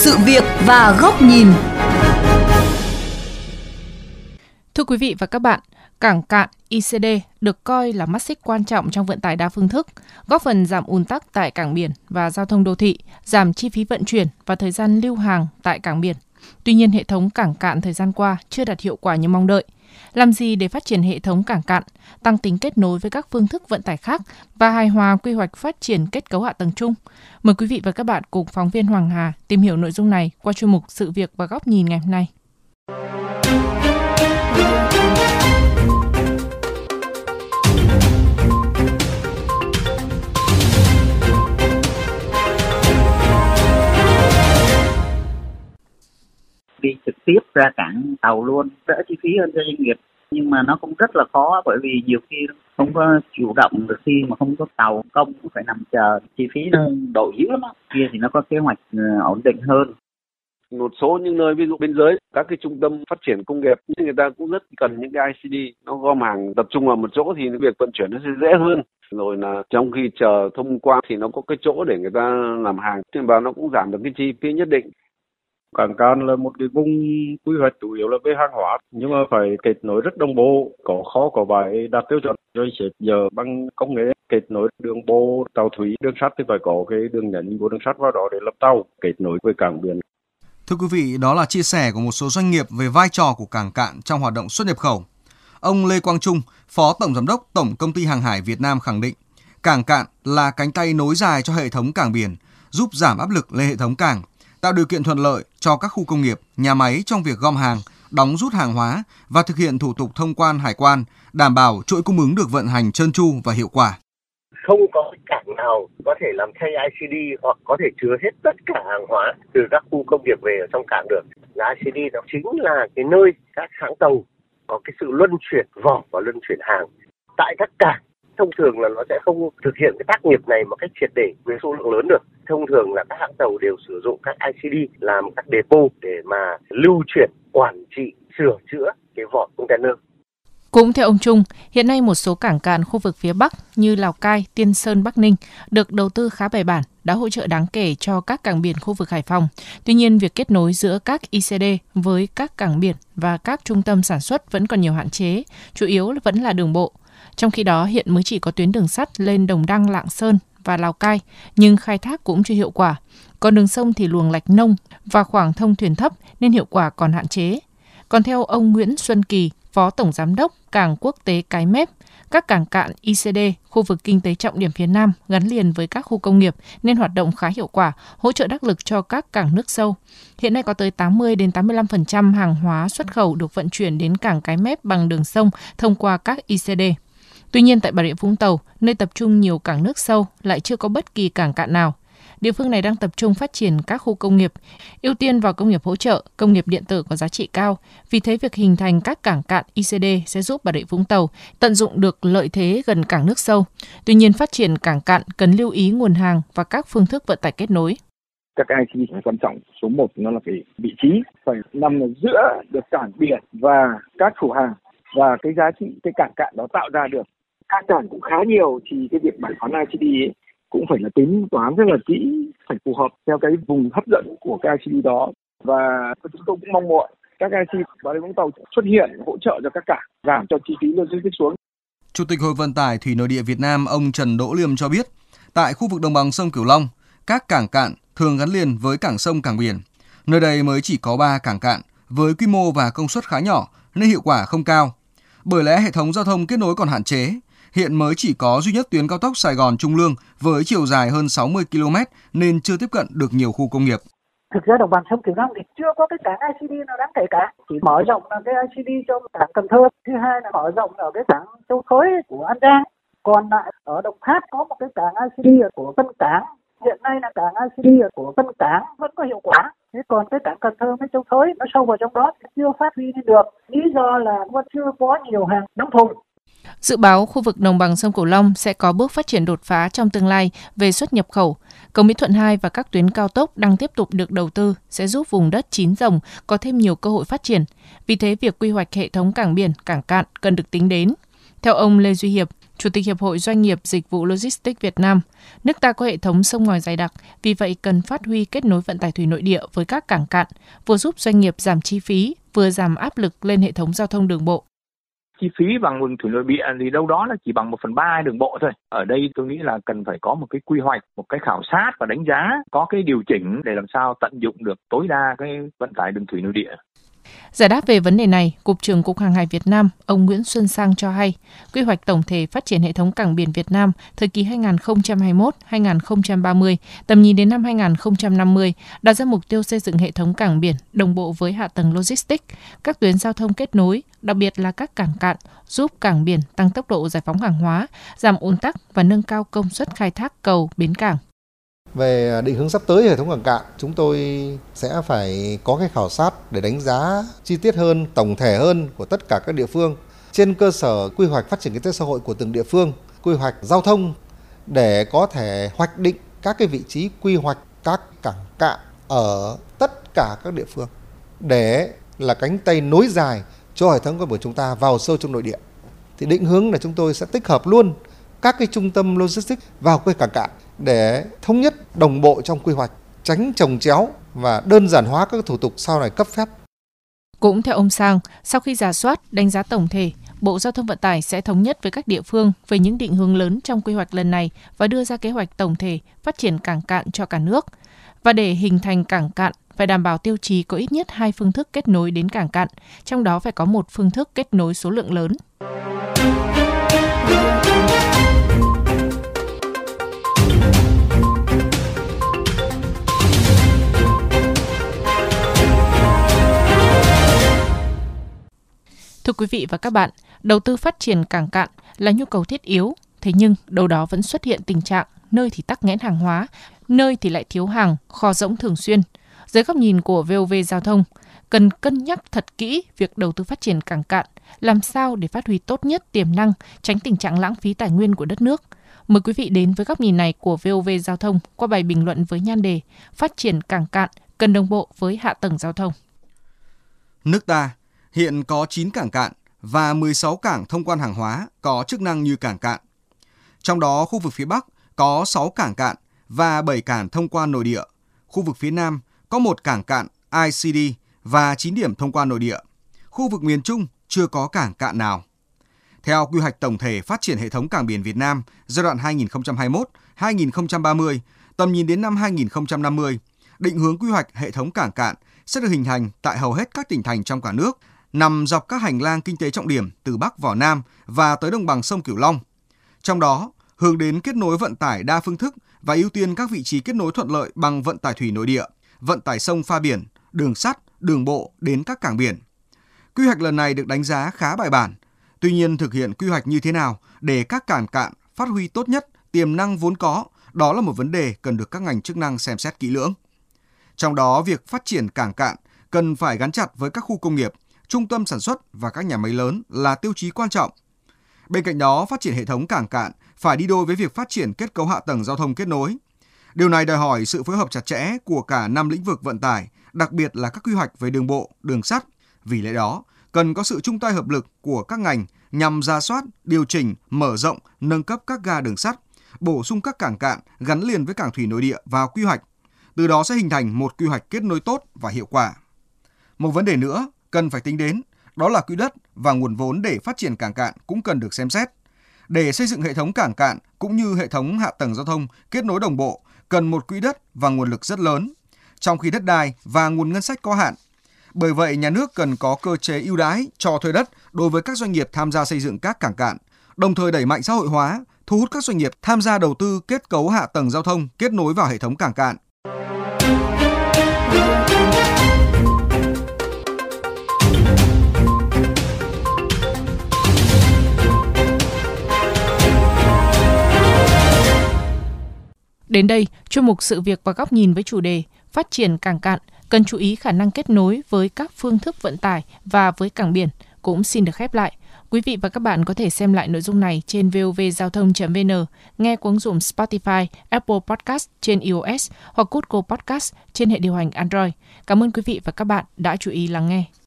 sự việc và góc nhìn. Thưa quý vị và các bạn, Cảng Cạn ICD được coi là mắt xích quan trọng trong vận tải đa phương thức, góp phần giảm ùn tắc tại cảng biển và giao thông đô thị, giảm chi phí vận chuyển và thời gian lưu hàng tại cảng biển. Tuy nhiên, hệ thống cảng cạn thời gian qua chưa đạt hiệu quả như mong đợi. Làm gì để phát triển hệ thống cảng cạn, tăng tính kết nối với các phương thức vận tải khác và hài hòa quy hoạch phát triển kết cấu hạ tầng chung? Mời quý vị và các bạn cùng phóng viên Hoàng Hà tìm hiểu nội dung này qua chuyên mục Sự việc và góc nhìn ngày hôm nay. Đi trực tiếp ra cảng tàu luôn, đỡ chi phí hơn cho doanh nghiệp. Nhưng mà nó cũng rất là khó, bởi vì nhiều khi không có chủ động được khi mà không có tàu công, cũng phải nằm chờ, chi phí nó đổi dữ lắm kia thì nó có kế hoạch ờ, ổn định hơn. Một số những nơi, ví dụ biên giới các cái trung tâm phát triển công nghiệp người ta cũng rất cần những cái ICD nó gom hàng tập trung vào một chỗ thì việc vận chuyển nó sẽ dễ hơn. Rồi là trong khi chờ thông quan thì nó có cái chỗ để người ta làm hàng và nó cũng giảm được cái chi phí nhất định. Cảng Can là một cái vùng quy hoạch chủ yếu là về hàng hóa nhưng mà phải kết nối rất đồng bộ, có khó có bãi đạt tiêu chuẩn rồi sẽ giờ bằng công nghệ kết nối đường bộ, tàu thủy, đường sắt thì phải có cái đường nhánh của đường sắt vào đó để lập tàu kết nối với cảng biển. Thưa quý vị, đó là chia sẻ của một số doanh nghiệp về vai trò của cảng cạn trong hoạt động xuất nhập khẩu. Ông Lê Quang Trung, Phó Tổng Giám đốc Tổng Công ty Hàng hải Việt Nam khẳng định, cảng cạn là cánh tay nối dài cho hệ thống cảng biển, giúp giảm áp lực lên hệ thống cảng, tạo điều kiện thuận lợi cho các khu công nghiệp, nhà máy trong việc gom hàng, đóng rút hàng hóa và thực hiện thủ tục thông quan hải quan, đảm bảo chuỗi cung ứng được vận hành trơn tru và hiệu quả. Không có cảng nào có thể làm thay ICD hoặc có thể chứa hết tất cả hàng hóa từ các khu công nghiệp về ở trong cảng được. Là ICD nó chính là cái nơi các hãng tàu có cái sự luân chuyển vỏ và luân chuyển hàng tại các cảng thông thường là nó sẽ không thực hiện cái tác nghiệp này một cách triệt để với số lượng lớn được thông thường là các hãng tàu đều sử dụng các ICD làm các depot để mà lưu chuyển quản trị sửa chữa cái vỏ container cũng theo ông Trung, hiện nay một số cảng cạn khu vực phía Bắc như Lào Cai, Tiên Sơn, Bắc Ninh được đầu tư khá bài bản, đã hỗ trợ đáng kể cho các cảng biển khu vực Hải Phòng. Tuy nhiên, việc kết nối giữa các ICD với các cảng biển và các trung tâm sản xuất vẫn còn nhiều hạn chế, chủ yếu vẫn là đường bộ. Trong khi đó, hiện mới chỉ có tuyến đường sắt lên Đồng Đăng, Lạng Sơn và Lào Cai, nhưng khai thác cũng chưa hiệu quả. Còn đường sông thì luồng lạch nông và khoảng thông thuyền thấp nên hiệu quả còn hạn chế. Còn theo ông Nguyễn Xuân Kỳ, Phó Tổng Giám đốc Cảng Quốc tế Cái Mép, các cảng cạn ICD, khu vực kinh tế trọng điểm phía Nam gắn liền với các khu công nghiệp nên hoạt động khá hiệu quả, hỗ trợ đắc lực cho các cảng nước sâu. Hiện nay có tới 80 đến 85% hàng hóa xuất khẩu được vận chuyển đến cảng Cái Mép bằng đường sông thông qua các ICD. Tuy nhiên tại Bà Rịa Vũng Tàu, nơi tập trung nhiều cảng nước sâu lại chưa có bất kỳ cảng cạn nào. Địa phương này đang tập trung phát triển các khu công nghiệp, ưu tiên vào công nghiệp hỗ trợ, công nghiệp điện tử có giá trị cao. Vì thế việc hình thành các cảng cạn ICD sẽ giúp Bà Rịa Vũng Tàu tận dụng được lợi thế gần cảng nước sâu. Tuy nhiên phát triển cảng cạn cần lưu ý nguồn hàng và các phương thức vận tải kết nối các IC quan trọng số 1 nó là cái vị trí phải nằm ở giữa được cảng biển và các chủ hàng và cái giá trị cái cảng cạn đó tạo ra được các cảng cũng khá nhiều thì cái việc bài toán ICD ấy cũng phải là tính toán rất là kỹ phải phù hợp theo cái vùng hấp dẫn của cái ICD đó và chúng tôi cũng mong muốn các IC và Vũng Tàu xuất hiện hỗ trợ cho các cảng giảm cho chi phí logistics xuống. Chủ tịch Hội Vận tải Thủy Nội địa Việt Nam ông Trần Đỗ Liêm cho biết, tại khu vực đồng bằng sông Cửu Long, các cảng cạn thường gắn liền với cảng sông cảng biển. Nơi đây mới chỉ có 3 cảng cạn với quy mô và công suất khá nhỏ nên hiệu quả không cao. Bởi lẽ hệ thống giao thông kết nối còn hạn chế, hiện mới chỉ có duy nhất tuyến cao tốc Sài Gòn Trung Lương với chiều dài hơn 60 km nên chưa tiếp cận được nhiều khu công nghiệp. Thực ra đồng bằng sông Cửu Long thì chưa có cái cảng ICD nào đáng kể cả. Chỉ mở rộng là cái ICD cho cảng Cần Thơ. Thứ hai là mở rộng ở cái cảng Châu Thới của An Giang. Còn lại ở Đồng Tháp có một cái cảng ICD của Tân Cảng. Hiện nay là cảng ICD của Tân Cảng vẫn có hiệu quả. Thế còn cái cảng Cần Thơ với Châu Thới, nó sâu vào trong đó chưa phát huy được. Lý do là vẫn chưa có nhiều hàng đóng thùng. Dự báo khu vực đồng bằng sông Cửu Long sẽ có bước phát triển đột phá trong tương lai về xuất nhập khẩu. Cầu Mỹ Thuận 2 và các tuyến cao tốc đang tiếp tục được đầu tư sẽ giúp vùng đất chín rồng có thêm nhiều cơ hội phát triển. Vì thế, việc quy hoạch hệ thống cảng biển, cảng cạn cần được tính đến. Theo ông Lê Duy Hiệp, Chủ tịch Hiệp hội Doanh nghiệp Dịch vụ Logistics Việt Nam, nước ta có hệ thống sông ngòi dày đặc, vì vậy cần phát huy kết nối vận tải thủy nội địa với các cảng cạn, vừa giúp doanh nghiệp giảm chi phí, vừa giảm áp lực lên hệ thống giao thông đường bộ chi phí bằng đường thủy nội địa thì đâu đó là chỉ bằng một phần ba đường bộ thôi. Ở đây tôi nghĩ là cần phải có một cái quy hoạch, một cái khảo sát và đánh giá, có cái điều chỉnh để làm sao tận dụng được tối đa cái vận tải đường thủy nội địa. Giải đáp về vấn đề này, Cục trưởng Cục Hàng hải Việt Nam, ông Nguyễn Xuân Sang cho hay, quy hoạch tổng thể phát triển hệ thống cảng biển Việt Nam thời kỳ 2021-2030, tầm nhìn đến năm 2050, đặt ra mục tiêu xây dựng hệ thống cảng biển đồng bộ với hạ tầng logistics, các tuyến giao thông kết nối, đặc biệt là các cảng cạn, giúp cảng biển tăng tốc độ giải phóng hàng hóa, giảm ùn tắc và nâng cao công suất khai thác cầu, bến cảng. Về định hướng sắp tới hệ thống cảng cạn, chúng tôi sẽ phải có cái khảo sát để đánh giá chi tiết hơn, tổng thể hơn của tất cả các địa phương. Trên cơ sở quy hoạch phát triển kinh tế xã hội của từng địa phương, quy hoạch giao thông để có thể hoạch định các cái vị trí quy hoạch các cảng cạn ở tất cả các địa phương. Để là cánh tay nối dài cho hệ thống của chúng ta vào sâu trong nội địa. Thì định hướng là chúng tôi sẽ tích hợp luôn các cái trung tâm logistics vào cái cảng cạn để thống nhất đồng bộ trong quy hoạch, tránh trồng chéo và đơn giản hóa các thủ tục sau này cấp phép. Cũng theo ông Sang, sau khi giả soát, đánh giá tổng thể, Bộ Giao thông Vận tải sẽ thống nhất với các địa phương về những định hướng lớn trong quy hoạch lần này và đưa ra kế hoạch tổng thể phát triển cảng cạn cho cả nước. Và để hình thành cảng cạn, phải đảm bảo tiêu chí có ít nhất hai phương thức kết nối đến cảng cạn, trong đó phải có một phương thức kết nối số lượng lớn. Thưa quý vị và các bạn, đầu tư phát triển cảng cạn là nhu cầu thiết yếu, thế nhưng đâu đó vẫn xuất hiện tình trạng nơi thì tắc nghẽn hàng hóa, nơi thì lại thiếu hàng, kho rỗng thường xuyên. Dưới góc nhìn của VOV Giao thông, cần cân nhắc thật kỹ việc đầu tư phát triển cảng cạn, làm sao để phát huy tốt nhất tiềm năng, tránh tình trạng lãng phí tài nguyên của đất nước. Mời quý vị đến với góc nhìn này của VOV Giao thông qua bài bình luận với nhan đề Phát triển cảng cạn cần đồng bộ với hạ tầng giao thông. Nước ta hiện có 9 cảng cạn và 16 cảng thông quan hàng hóa có chức năng như cảng cạn. Trong đó, khu vực phía Bắc có 6 cảng cạn và 7 cảng thông quan nội địa. Khu vực phía Nam có một cảng cạn ICD và 9 điểm thông quan nội địa. Khu vực miền Trung chưa có cảng cạn nào. Theo quy hoạch tổng thể phát triển hệ thống cảng biển Việt Nam giai đoạn 2021-2030, tầm nhìn đến năm 2050, định hướng quy hoạch hệ thống cảng cạn sẽ được hình thành tại hầu hết các tỉnh thành trong cả nước nằm dọc các hành lang kinh tế trọng điểm từ Bắc vào Nam và tới đồng bằng sông Cửu Long. Trong đó, hướng đến kết nối vận tải đa phương thức và ưu tiên các vị trí kết nối thuận lợi bằng vận tải thủy nội địa, vận tải sông pha biển, đường sắt, đường bộ đến các cảng biển. Quy hoạch lần này được đánh giá khá bài bản. Tuy nhiên thực hiện quy hoạch như thế nào để các cảng cạn phát huy tốt nhất tiềm năng vốn có, đó là một vấn đề cần được các ngành chức năng xem xét kỹ lưỡng. Trong đó, việc phát triển cảng cạn cần phải gắn chặt với các khu công nghiệp, trung tâm sản xuất và các nhà máy lớn là tiêu chí quan trọng. Bên cạnh đó, phát triển hệ thống cảng cạn phải đi đôi với việc phát triển kết cấu hạ tầng giao thông kết nối. Điều này đòi hỏi sự phối hợp chặt chẽ của cả năm lĩnh vực vận tải, đặc biệt là các quy hoạch về đường bộ, đường sắt. Vì lẽ đó, cần có sự chung tay hợp lực của các ngành nhằm ra soát, điều chỉnh, mở rộng, nâng cấp các ga đường sắt, bổ sung các cảng cạn gắn liền với cảng thủy nội địa vào quy hoạch. Từ đó sẽ hình thành một quy hoạch kết nối tốt và hiệu quả. Một vấn đề nữa cần phải tính đến, đó là quỹ đất và nguồn vốn để phát triển cảng cạn cũng cần được xem xét. Để xây dựng hệ thống cảng cạn cũng như hệ thống hạ tầng giao thông kết nối đồng bộ, cần một quỹ đất và nguồn lực rất lớn, trong khi đất đai và nguồn ngân sách có hạn. Bởi vậy, nhà nước cần có cơ chế ưu đãi cho thuê đất đối với các doanh nghiệp tham gia xây dựng các cảng cạn, đồng thời đẩy mạnh xã hội hóa, thu hút các doanh nghiệp tham gia đầu tư kết cấu hạ tầng giao thông kết nối vào hệ thống cảng cạn Đến đây, chuyên mục sự việc và góc nhìn với chủ đề Phát triển cảng cạn cần chú ý khả năng kết nối với các phương thức vận tải và với cảng biển cũng xin được khép lại. Quý vị và các bạn có thể xem lại nội dung này trên vovgiao thông.vn, nghe cuốn dụng Spotify, Apple Podcast trên iOS hoặc Google Podcast trên hệ điều hành Android. Cảm ơn quý vị và các bạn đã chú ý lắng nghe.